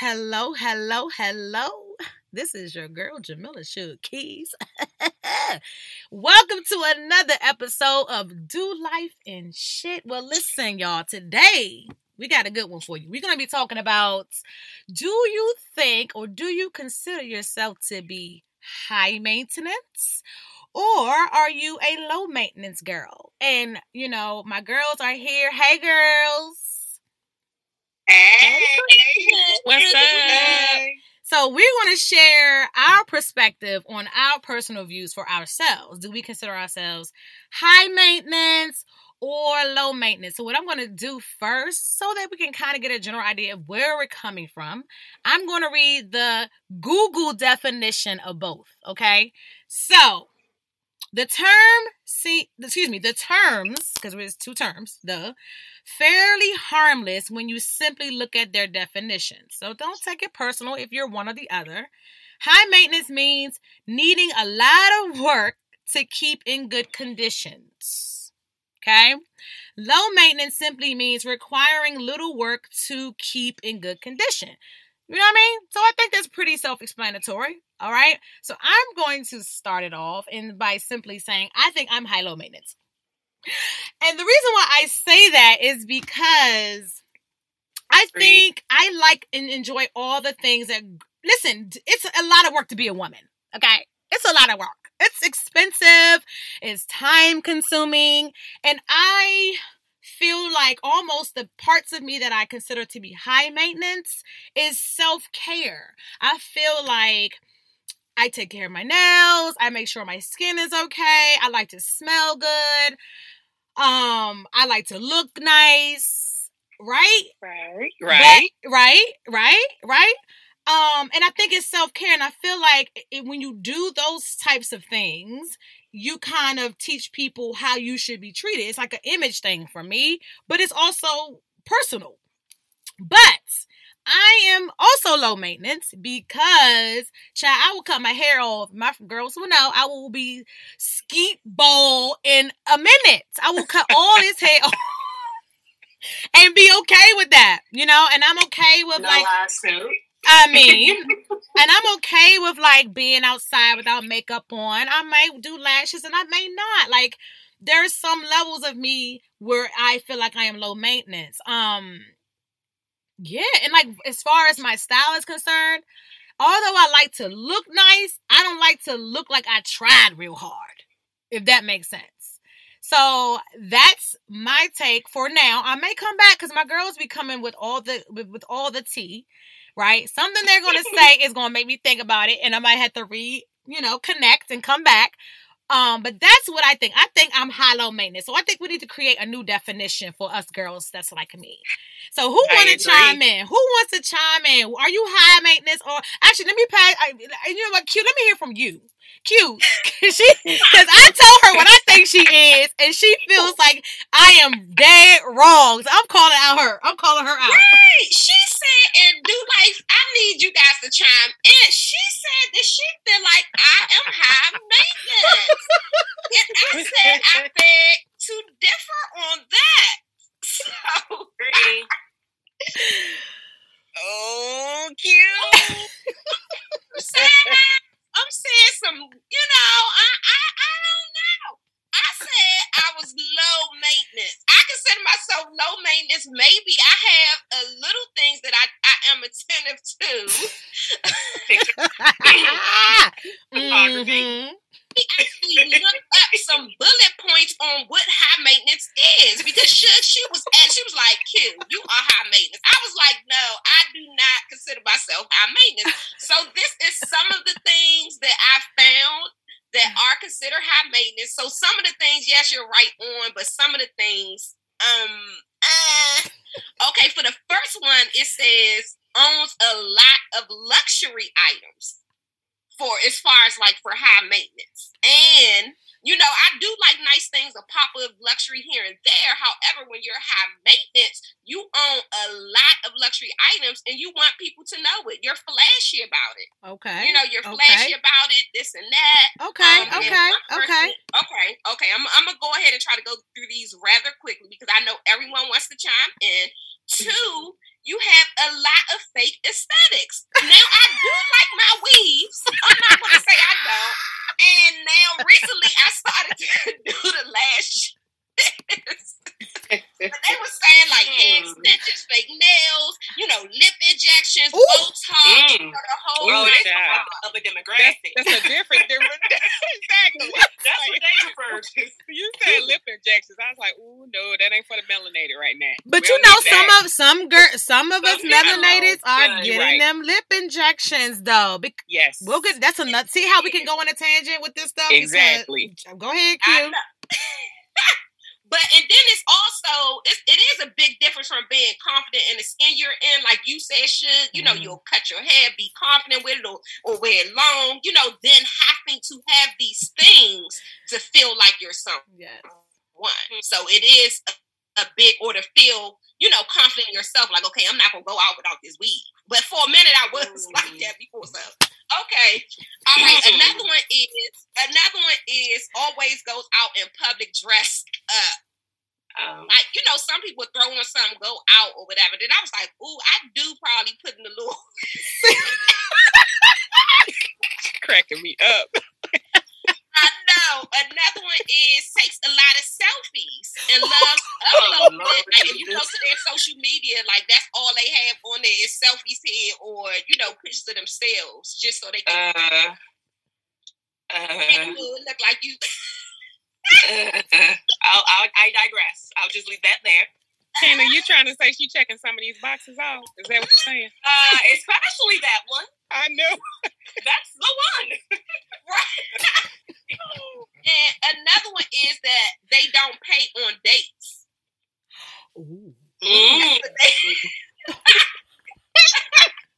Hello, hello, hello. This is your girl, Jamila Suge Keys. Welcome to another episode of Do Life and Shit. Well, listen, y'all, today we got a good one for you. We're going to be talking about do you think or do you consider yourself to be high maintenance? Or are you a low maintenance girl? And, you know, my girls are here. Hey, girls. Hey, What's up? So we're going to share our perspective on our personal views for ourselves. Do we consider ourselves high maintenance or low maintenance? So what I'm going to do first, so that we can kind of get a general idea of where we're coming from, I'm going to read the Google definition of both. Okay, so the term, see, excuse me, the terms, because there's two terms, the fairly harmless when you simply look at their definition. So don't take it personal if you're one or the other. High maintenance means needing a lot of work to keep in good conditions. Okay? Low maintenance simply means requiring little work to keep in good condition. You know what I mean? So I think that's pretty self explanatory. All right. So I'm going to start it off and by simply saying, I think I'm high low maintenance. And the reason why I say that is because I think I like and enjoy all the things that, listen, it's a lot of work to be a woman. Okay. It's a lot of work. It's expensive, it's time consuming, and I feel like almost the parts of me that I consider to be high maintenance is self care. I feel like I take care of my nails, I make sure my skin is okay, I like to smell good, um, I like to look nice, right? Right. That- right, right, right. Um, and I think it's self care, and I feel like it, when you do those types of things, you kind of teach people how you should be treated. It's like an image thing for me, but it's also personal. But I am also low maintenance because, child, I will cut my hair off. My girls will know I will be skeet bowl in a minute. I will cut all his hair off and be okay with that, you know. And I'm okay with No like lawsuit. I mean, and I'm okay with like being outside without makeup on. I may do lashes and I may not. Like there's some levels of me where I feel like I am low maintenance. Um yeah, and like as far as my style is concerned, although I like to look nice, I don't like to look like I tried real hard. If that makes sense. So that's my take for now. I may come back because my girls be coming with all the with, with all the tea, right? Something they're gonna say is gonna make me think about it, and I might have to re, you know, connect and come back. Um, but that's what I think. I think I'm high low maintenance. So I think we need to create a new definition for us girls that's like me. So who want to chime in? Who wants to chime in? Are you high maintenance or actually let me pass? I, you know what? Q, let me hear from you. Q, she because I tell her what I think she is, and she feels like I am dead wrong. So I'm calling out her. I'm calling her out. Right. She said, and do life, I need you guys to chime in. She said that she feel like I am high maintenance. and I said I beg to differ on that. So Oh, cute. I'm saying, some, you know, I, I I don't know. I said I was low maintenance. Consider myself low maintenance. Maybe I have a little things that I, I am attentive to. Mhm. we actually looked up some bullet points on what high maintenance is because she, she was and she was like, "Q, you are high maintenance." I was like, "No, I do not consider myself high maintenance." So this is some of the things that I found that are considered high maintenance. So some of the things, yes, you're right on, but some of the things, um, uh, okay. For the first one, it says owns a lot of luxury items for as far as like for high maintenance. And you know, I do like nice things, a pop of luxury here and there. However, when you're high maintenance, you own a lot of luxury items and you want people to know it. You're flashy about it. Okay. You know, you're Okay. flashy about it, this and that. Okay. Um, Okay. person- Okay. Okay. Okay. I'm, I'm gonna go ahead and try to go through these rather quickly because I know everyone wants to chime in. Two, you have a lot of fake aesthetics. Now I do like my weaves. I'm not gonna say I don't. And now recently I started to do the lash. they were saying like hair Mm. extensions, fake nails, you know, lip injections, Ooh. Botox, Mm. you know, the whole Oh, that's child. of a That's, that's a different, different. exactly. That's what they refer to. You said lip injections. I was like, ooh, no, that ain't for the melanated right now. But We you know, need some of some girl, some of us Some melanateds are getting right. them lip injections though. Bec- yes, we'll get that's a nut. See how we can go on a tangent with this stuff. Exactly. Because-. Go ahead, I Q. know. but and then it's also it, it is a big difference from being confident in the skin you're in, like you said, should you know Mhm. you'll cut your hair, be confident with it, or, or wear it long. You know, then having to have these things to feel like you're someone. Yes. So it is a, big or to feel you know confident in yourself, like okay, I'm not gonna go out without this weed. But for a minute, I was Mm. like that before. So okay, all right. Mm. Another one is another one is always goes out in public dressed up. Um, Like you know, some people throw on something, go out or whatever. Then I was like, ooh, I do probably put in a little. cracking me up. I know. Another one is takes a lot of selfies and loves Oh, uploading Lord. Like if you go to their social media, like that's all they have on there is selfies here or you know pictures of themselves, just so they can uh, uh, look like you. uh, I'll, I'll, I digress. I'll just leave that there. Tina, you trying to say she checking some of these boxes off? Is that what you're saying? Uh, especially that one. I know. That's the one. Right. and another one is that they don't pay on dates. Ooh. Mm.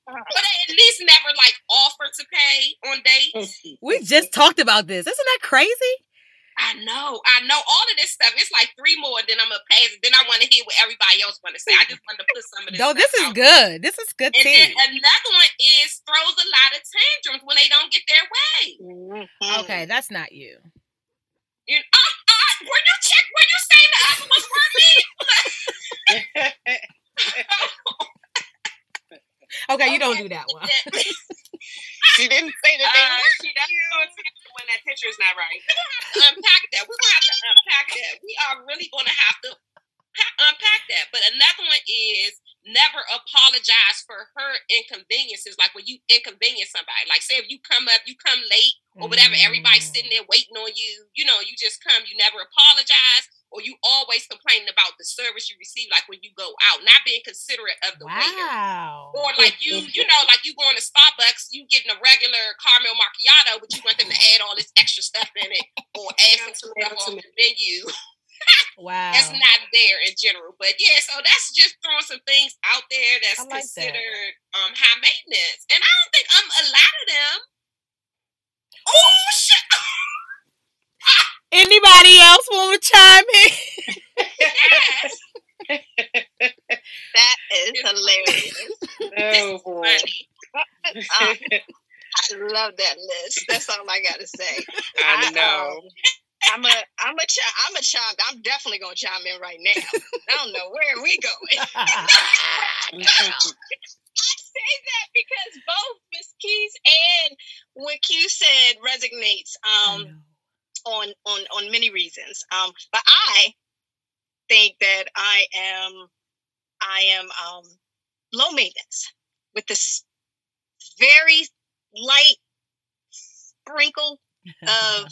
But but they at least never like offer to pay on dates. We just talked about this. Isn't that crazy? I know, I know all of this stuff. It's like three more, then I'm gonna pass. Then I want to hear what everybody else want to say. I just want to put some of this. No, this is out. good. This is good And then another one is throws a lot of tantrums when they don't get their way. Mm-hmm. Okay, that's not you. You uh, uh, when you check, when you say the other ones were me, Okay, you don't do that one. She didn't say that they Uh, she doesn't it's when that picture is not right. unpack that. We're gonna have to unpack that. We are really gonna have to pa- unpack that. But another one is never apologize for her inconveniences. Like when you inconvenience somebody. Like say if you come up, you come late or whatever, everybody's sitting there waiting on you. You know, you just come. You never apologize. Or you always complaining about the service you receive, like when you go out, not being considerate of the waiter. Or like you, you know, like you going to Starbucks, you getting a regular caramel macchiato, but you want them to add all this extra stuff in it, or add some stuff on the menu. Wow. That's not there in general. But yeah, so that's just throwing some things out there that's I like that. considered um high maintenance, and I don't think I'm a lot of them. Oh shit! Anybody else want to chime in? Yes, That is hilarious. Oh boy. funny. Uh, I love that list. That's all I got to say. I know. um, I'm a, I'm a, chi- I'm a chime. I'm definitely gonna chime in right now. I don't know where we going. I say that because both Miss Keys and what Q said resonates um, on on on many reasons. Um, but I think that I am I am um, low maintenance with this very light sprinkle of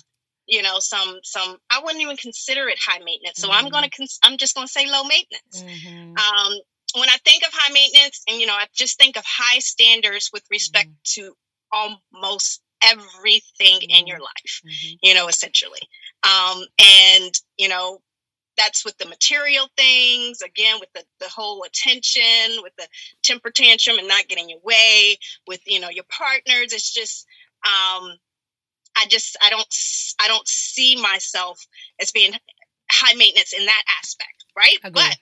you know some some I wouldn't even consider it high maintenance. So I'm Mhm. gonna cons- I'm just gonna say low maintenance. Mhm. Um, when I think of high maintenance, and you know, I just think of high standards with respect to almost everything in your life. Mhm. You know, essentially, um, and you know, that's with the material things again, with the the whole attention, with the temper tantrum and not getting your way, with you know your partners. It's just. Um, I just I don't I don't see myself as being high maintenance in that aspect, right? Agree. But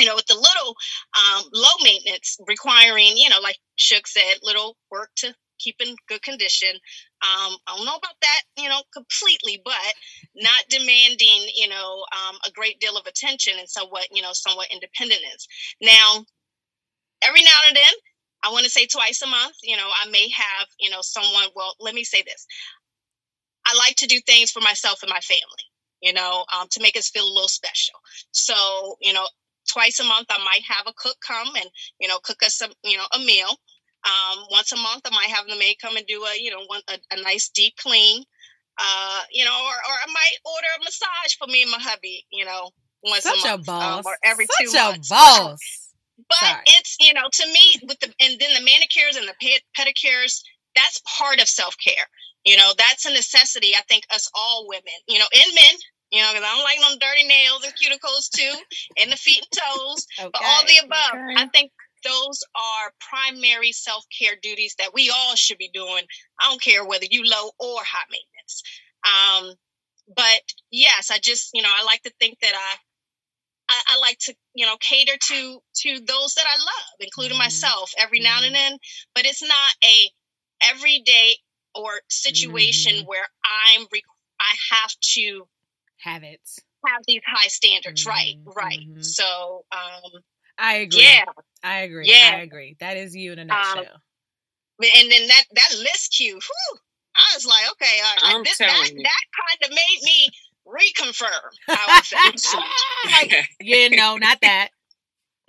you know, with the little um, low maintenance requiring, you know, like Suge said, little work to keep in good condition. Um, I don't know about that, you know, completely, but not demanding, you know, um, a great deal of attention and so what, you know, somewhat independent is. Now, every now and then, I want to say twice a month, you know, I may have, you know, someone, well, let me say this. I like to do things for myself and my family, you know, um, to make us feel a little special. So, you know, twice a month I might have a cook come and, you know, cook us some, you know, a meal. Um, once a month I might have the maid come and do a, you know, one, a, a nice deep clean. Uh, you know, or, or I might order a massage for me and my hubby, you know, once Such a a month boss. um, or every Such two a months. boss. But Sorry. it's you know to me with the and then the manicures and the ped- pedicures that's part of self care. You know that's a necessity. I think us all women, you know, and men. You know, because I don't like them dirty nails and cuticles too, and the feet and toes. But all the above, okay. I think those are primary self care duties that we all should be doing. I don't care whether you low or high maintenance. Um, but yes, I just you know I like to think that I I, I like to you know cater to to those that I love, including Mhm. myself, every now and then. But it's not a everyday or situation Mhm. where I'm re- I have to Have it. have these high standards. Right, right. mhm. So um, I agree. yeah, I agree. Yeah. I agree. That is you in a Um, nutshell. and then that that list Q, whew, I was like, okay, all right, I'm this, that you. that kind of made me reconfirm. I would say. like, yeah, no, not that.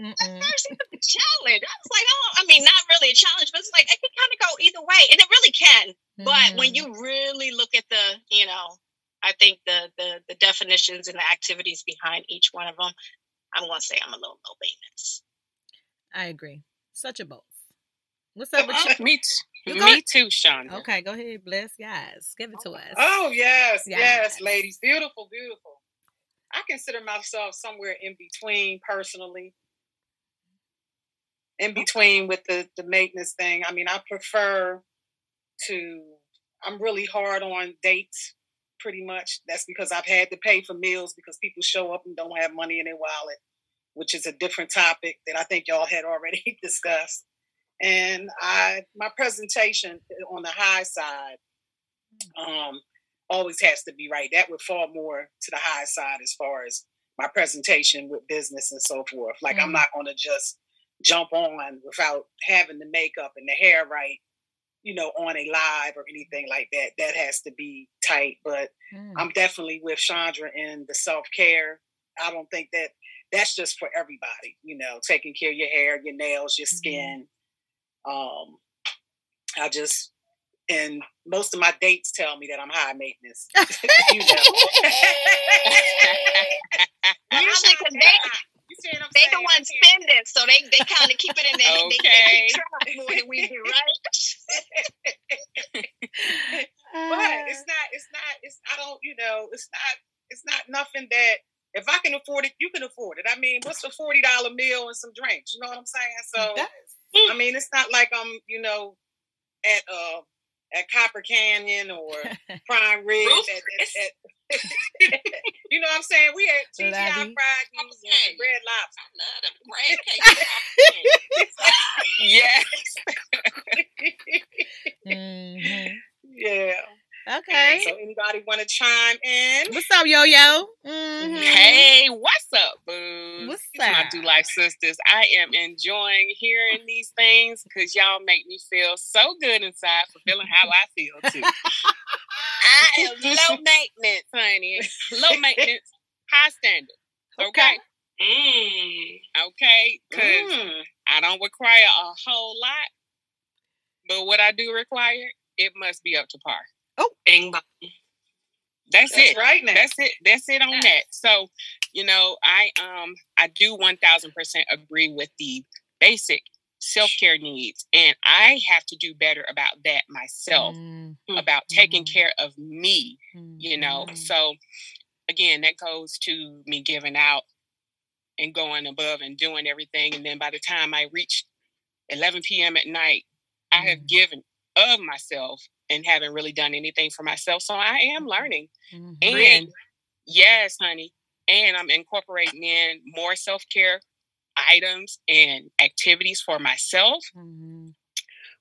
Mm-mm. first it was a challenge. I was like, oh, I mean, not really a challenge, but it's like it can kind of go either way, and it really can. But when Mhm. you really look at the, you know, I think the the the definitions and the activities behind each one of them, I'm going to say I'm a little low maintenance. I agree. Such a both. What's up with you? me, too. You me too, Shonda. Okay, go ahead, bless guys. Give it to oh, us. Oh yes, Yes. yes, ladies, beautiful, beautiful. I consider myself somewhere in between personally. In between with the the maintenance thing. I mean, I prefer to. I'm really hard on dates. Pretty much. That's because I've had to pay for meals because people show up and don't have money in their wallet, which is a different topic that I think y'all had already discussed. And I, my presentation on the high side, um, always has to be right. That would fall more to the high side as far as my presentation with business and so forth. Like I'm Mm. not going to just jump on without having the makeup and the hair right, you know, on a live or anything like that. That has to be tight. But Mm. I'm definitely with Chandra in the self care. I don't think that that's just for everybody. You know, taking care of your hair, your nails, your Mhm. skin. Um, I just and most of my dates tell me that I'm high maintenance. you know. Usually 'cause they- You see what I'm They saying? the ones spending, so they they kind of keep it in their they, they Okay. keep track more than we do, right? but it's not it's not it's i don't you know it's not it's not nothing that if i can afford it you can afford it. I mean what's a $40 meal and some drinks? You know what i'm saying? So i mean it's not like i'm you know at uh at copper canyon or prime ridge Roof at, at, at- you know what i'm saying we at TGI Labby. fried goose and Okay. red lobster I love them crab cakes. yes. Mhm. yeah Okay. so anybody want to chime in What's up, yo yo? Mhm. Hey, what's up, boo? What's My? Do Life sisters. I am enjoying hearing these things because y'all make me feel so good inside for feeling how I feel too. I am low maintenance, honey. Low maintenance, high standard. Okay. Mm. Okay. Because Mm. I don't require a whole lot. But what I do require, it must be up to par. Oh, bing bong. That's, that's it. right now That's it. That's it on that. So, you know, I um I do one thousand percent agree with the basic self care needs, and I have to do better about that myself. Mm, About taking Mhm. care of me, you know. mhm. So, again, that goes to me giving out and going above and doing everything, and then by the time I reach eleven p.m. at night, I have Mhm. given of myself and haven't really done anything for myself. So I am learning. Mhm. And yes, honey. And I'm incorporating in more self care items and activities for myself. Mhm.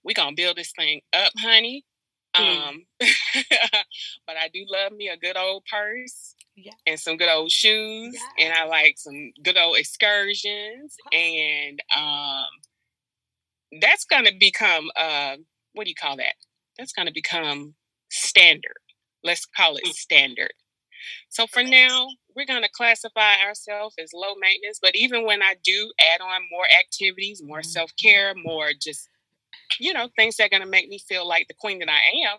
We're going to build this thing up, honey. Mm. Um, but I do love me a good old purse Yeah. and some good old shoes. And I like some good old excursions and um, that's going to become uh, what do you call that? That's going to become standard. Let's call it standard. So for now, we're going to classify ourselves as low maintenance. But even when I do add on more activities, more mm-hmm. self care, more just, you know, things that are going to make me feel like the queen that I am,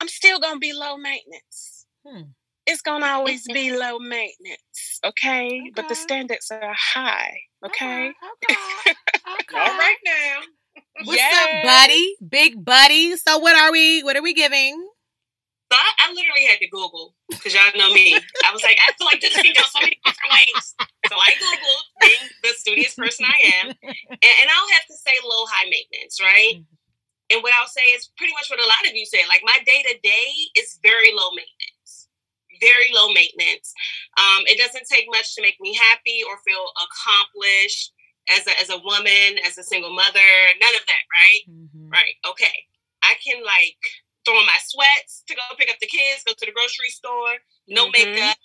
I'm still going to be low maintenance. Hmm. It's going to always be low maintenance. Okay? okay? But the standards are high. Okay? okay. okay. All right now. What's yes. up, buddy? Big buddy. So what are we what are we giving? So I, I literally had to Google because y'all know me. I was like, I feel like this can go so many different ways. So I Googled being the studious person I am. And, and I'll have to say low high maintenance, right? Mm-hmm. And what I'll say is pretty much what a lot of you say. Like my day to day is very low maintenance. Very low maintenance. Um, it doesn't take much to make me happy or feel accomplished as a, as a woman, as a single mother. None of that, right? Mm-hmm. Right. Okay. I can like throw on my sweats to go pick up the kids, go to the grocery store, no mm-hmm. makeup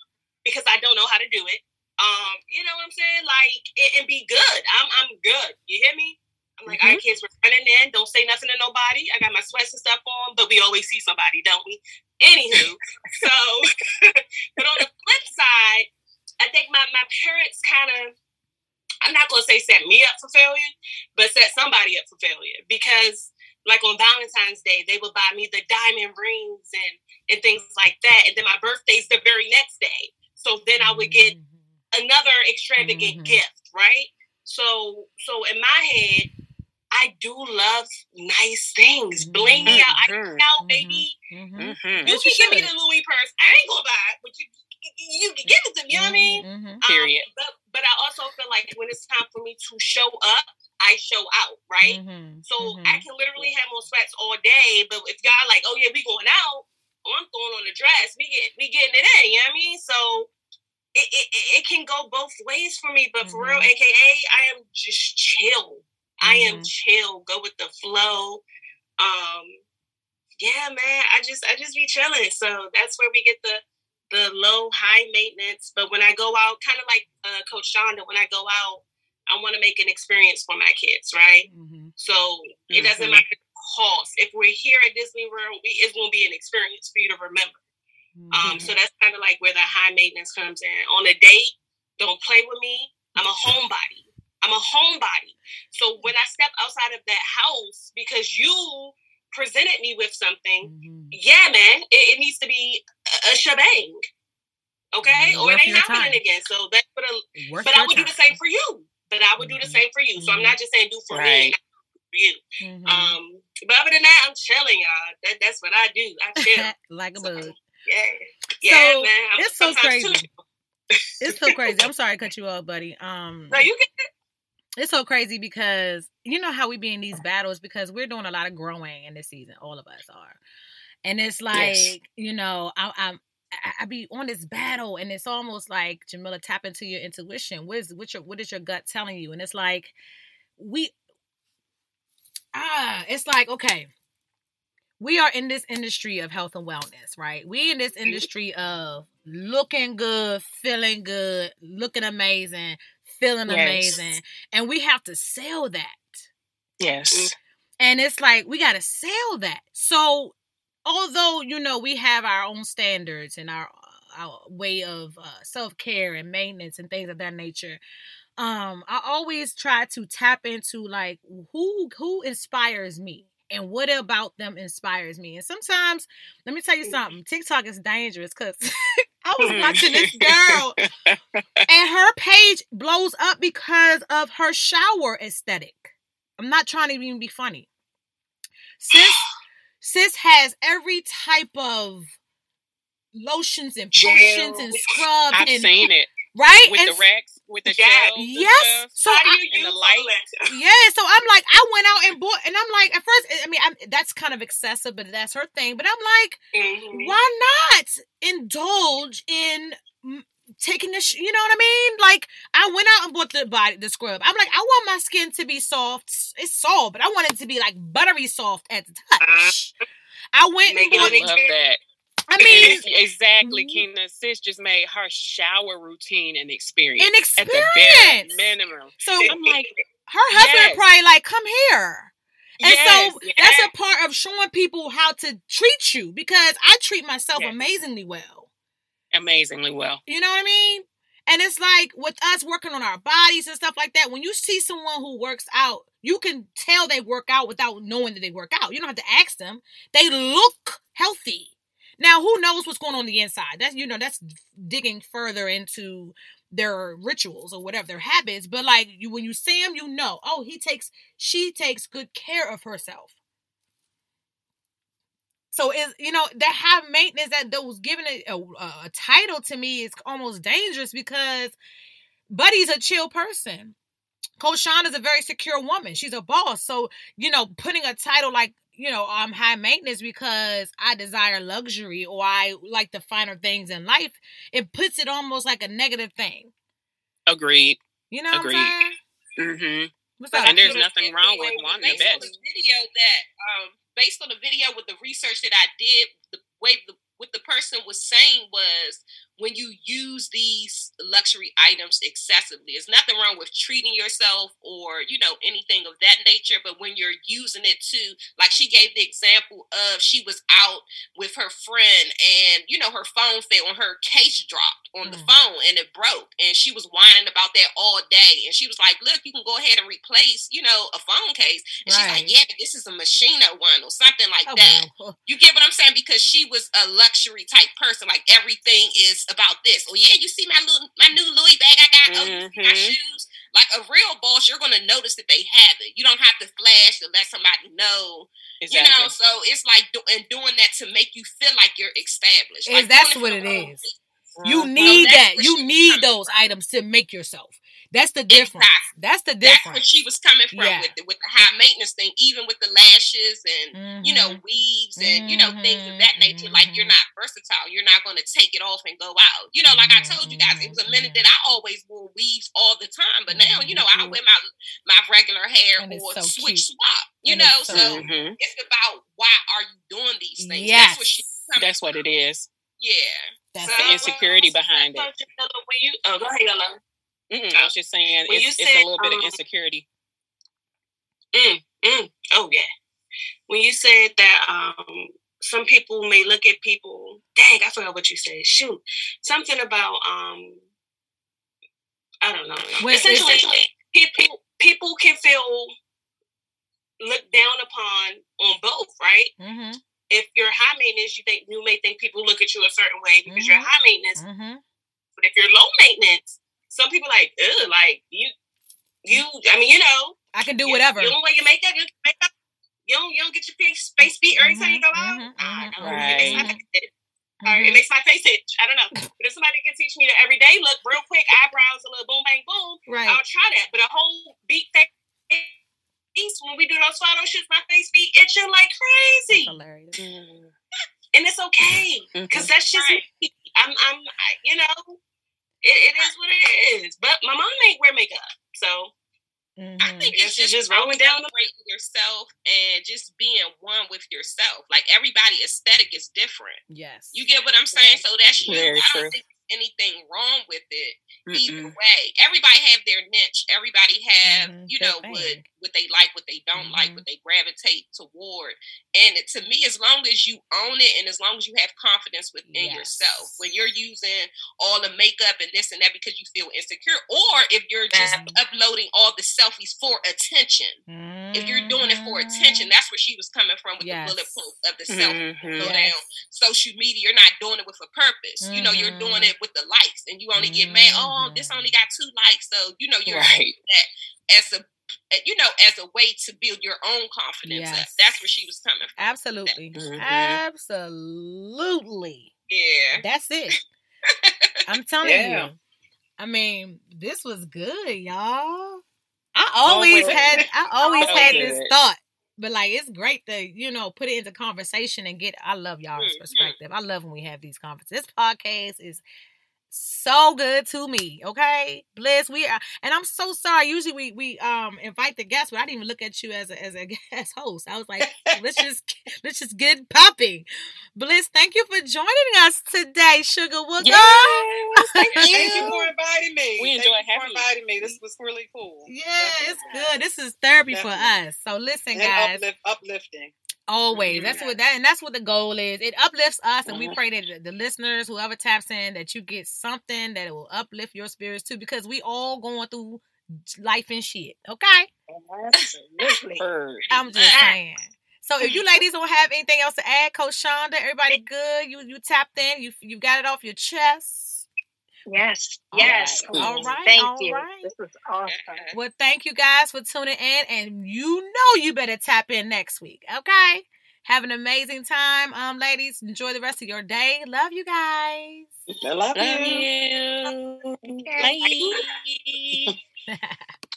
because I don't know how to do it. Um, you know what I'm saying? Like, it, and be good. I'm I'm good. You hear me? I'm like, mm-hmm. all right, kids, we're running in. Don't say nothing to nobody. I got my sweats and stuff on, but we always see somebody, don't we? Anywho, so, but on the flip side, I think my, my parents kind of, I'm not going to say set me up for failure, but set somebody up for failure because like on Valentine's Day, they would buy me the diamond rings and and things like that. And then my birthday's the very next day. So then I would get mm-hmm. another extravagant mm-hmm. gift, right? So so in my head, I do love nice things. Bling mm-hmm. out. I can out, mm-hmm. baby. Mm-hmm. You can give me the Louis purse. I ain't gonna buy it, but you you can give it to me. You know what I mean? Um, Period. But but I also feel like when it's time for me to show up, I show out, right? Mm-hmm, so mm-hmm. I can literally have on sweats all day, but if y'all like, oh yeah, we going out, oh, I'm throwing on a dress, we get we getting it in, you know what I mean? So it, it, it can go both ways for me, but for mm-hmm. real, aka I am just chill. I am mm-hmm. chill, go with the flow. Um yeah, man, I just I just be chilling. So that's where we get the the low high maintenance. But when I go out, kind of like uh, Coach Shonda, when I go out, I want to make an experience for my kids, right? Mm-hmm. So it mm-hmm. doesn't matter the cost. If we're here at Disney World, we, it's going to be an experience for you to remember. Mm-hmm. Um, so that's kind of like where the high maintenance comes in. On a date, don't play with me. I'm a homebody. I'm a homebody. So when I step outside of that house, because you presented me with something, mm-hmm. yeah, man, it, it, needs to be a, a shebang. Okay, or it ain't happening time. again. So that's what. A, but I would time. do the same for you but I would do the mm-hmm. same for you. So I'm not just saying do for right. me, for you. Mm-hmm. Um, but other than that, I'm chilling, y'all. That, that's what I do. I chill like a so, bug. Yeah, yeah, so, man. I'm it's so crazy. it's so crazy. I'm sorry to cut you off, buddy. Um, no, you can. It's so crazy because you know how we be in these battles because we're doing a lot of growing in this season. All of us are, and it's like yes. you know I, I'm I, I, be on this battle, and it's almost like Jamila tap into your intuition. What is what your what is your gut telling you? And it's like we ah, it's like okay, we are in this industry of health and wellness, right? We in this mm-hmm. industry of looking good, feeling good, looking amazing, feeling yes. amazing, and we have to sell that. Yes. And it's like we got to sell that. So although you know we have our own standards and our our way of uh, self care and maintenance and things of that nature. Um, I always try to tap into like who who inspires me and what about them inspires me. And sometimes, let me tell you something, TikTok is dangerous because I was watching this girl and her page blows up because of her shower aesthetic. I'm not trying to even be funny. Sis Sis has every type of lotions and potions and scrubs. I've and, seen it. Right? With and, the racks, with the yeah, shelves. Yes. So How do you I, use the light? Yeah. So I'm like, I went out and bought, and I'm like, at first, I mean, I'm, that's kind of excessive, but that's her thing. But I'm like, mm-hmm. why not indulge in taking this, you know what I mean? Like I went out and bought the body the scrub. I'm like, I want my skin to be soft. It's soft, but I want it to be like buttery soft at the touch. I went and bought I love that. I mean, exactly. Mm-hmm. Sis just made her shower routine an experience. An experience, at the bare minimum. So I'm like, her husband yes. probably like, come here. And Yes, so yes. that's a part of showing people how to treat you because I treat myself amazingly well. Amazingly well. You know what I mean? And it's like with us working on our bodies and stuff like that, when you see someone who works out, you can tell they work out without knowing that they work out. You don't have to ask them. They look healthy. Now, who knows what's going on, the inside? That's you know, that's digging further into their rituals or whatever their habits. But like you, when you see them, you know, oh, he takes, she takes good care of herself. So is you know that high maintenance that those giving it a, a title to me is almost dangerous because Buddy's a chill person. Coach Sean is a very secure woman. She's a boss. So you know, putting a title like you know I'm high maintenance because I desire luxury or I like the finer things in life, it puts it almost like a negative thing. Agreed. You know what Agreed. I'm? Mm-hmm. What's up? And there's nothing wrong with wanting the best. video that, um, based on the video with the research that I did, the way the what the person was saying was when you use these luxury items excessively, there's nothing wrong with treating yourself or you know anything of that nature. But when you're using it to, like she gave the example of she was out with her friend and you know her phone fell and her case dropped on the Mm. phone and it broke and she was whining about that all day and she was like, look, you can go ahead and replace you know a phone case. And she's like, yeah, but this is a machine one or something like Oh, that. You get what I'm saying? Because she was a luxury type person. Like everything is about this. Oh yeah, you see my little my new Louis bag I got. Oh, you see my Mhm. shoes. Like a real boss, you're gonna notice that they have it. You don't have to flash to let somebody know. Exactly. You know, so it's like do- and doing that to make you feel like you're established. Is Like that's what it is. it the whole is. week. You need that's that. You need coming those items to make yourself. That's the difference. Exactly. That's the difference. That's where she was coming from Yeah. with the, with the high maintenance thing, even with the lashes and you know Mhm. weaves and you know things of that nature. Like you're Mhm. not versatile. You're not going to take it off and go out. You know, like I told you guys, it was a minute that I always wore weaves all the time, but now you know I wear my my regular hair And or so switch cute. swap. You And know, so so it's about why are you doing these things? Yes. That's what she. coming That's what it is. Yeah. That's The insecurity behind it. When you, oh, go ahead, Yolo. Mm-mm, I was just saying When you it's, it's a little bit of um, insecurity. Mm, mm, oh yeah. When you said that um some people may look at people dang, I forgot what you said. Shoot. Something about um I don't know. When- Essentially people people can feel looked down upon on both, right? Mhm. If you're high maintenance, you think you may think people look at you a certain way because you're Mhm. high maintenance. Mhm. But if you're low maintenance, some people like, ugh, like you you I mean, you know, I can do you- whatever. You don't wear your makeup. You, makeup. you don't. You don't get your face face beat every time you go out. Mhm, I know. Right. It makes my face itch. Or Mhm. it makes my face itch. I don't know. But if somebody can teach me the everyday look, real quick, eyebrows, a little boom, bang, boom, Right. I'll try that. But a whole beat face. When we do those photo shoots, my face be itching like That's crazy, hilarious. Mm-hmm. and it's okay because that's just Right. me. I'm, I'm, I, you know, it, it is what it is. But my mom ain't wear makeup, so I Mhm. think it's it's just, just rolling down the- celebrating yourself and just being one with yourself. Like everybody aesthetic is different. Yes. You get what I'm saying? So that's you. Very I true. don't think there's anything wrong with it either Mm-mm. way. Everybody have their niche. Everybody have, Mhm, you know, what what they like, what they don't like, Mhm. what they gravitate toward. And it, to me, as long as you own it and as long as you have confidence within Yes. yourself, when you're using all the makeup and this and that because you feel insecure, or if you're just Mhm. uploading all the selfies for attention. If you're doing it for attention, that's where she was coming from with Yes. the bullet point of the selfie go Yes. down social media. You're not doing it with a purpose. You know, you're doing Mhm. it with the likes, and you only get mad. Oh, this Mhm. only got two likes, so you know you're Right. using that as a you know as a way to build your own confidence. up. Yes. That's where she was coming from. Absolutely. Mhm. Absolutely. Yeah, That's it. I'm telling Yeah. you. I mean, this was good, y'all. I always had I always had this thought. But like it's great to, you know, put it into conversation and get I love y'all's Mhm. perspective. I love when we have these conferences. This podcast is so good to me. Okay, Bliss, we are, and I'm so sorry. Usually we we um invite the guests, but I didn't even look at you as a as a guest host. I was like, let's just let's just get popping. Bliss, thank you for joining us today, Sugar Wooga. Yes, thank, you. thank you for inviting me. We enjoy having you. inviting me. This was really cool. Yeah, Definitely. it's good. This is therapy Definitely. for us. So listen, and guys. Uplift, uplifting. Always. That's what that and that's what the goal is. It uplifts us and we mm-hmm. pray that the, the listeners, whoever taps in, that you get something that it will uplift your spirits too, because we all going through life and shit. Okay? Absolutely. I'm just saying. So if you ladies don't have anything else to add, Coach Shonda, everybody good? You you tapped in, you you got it off your chest. Yes, yes. All right. Thank all you. Right. This was awesome. Well, thank you guys for tuning in, and you know you better tap in next week. Okay. Have an amazing time, um, ladies. Enjoy the rest of your day. Love you guys. I love, love you. you. Bye.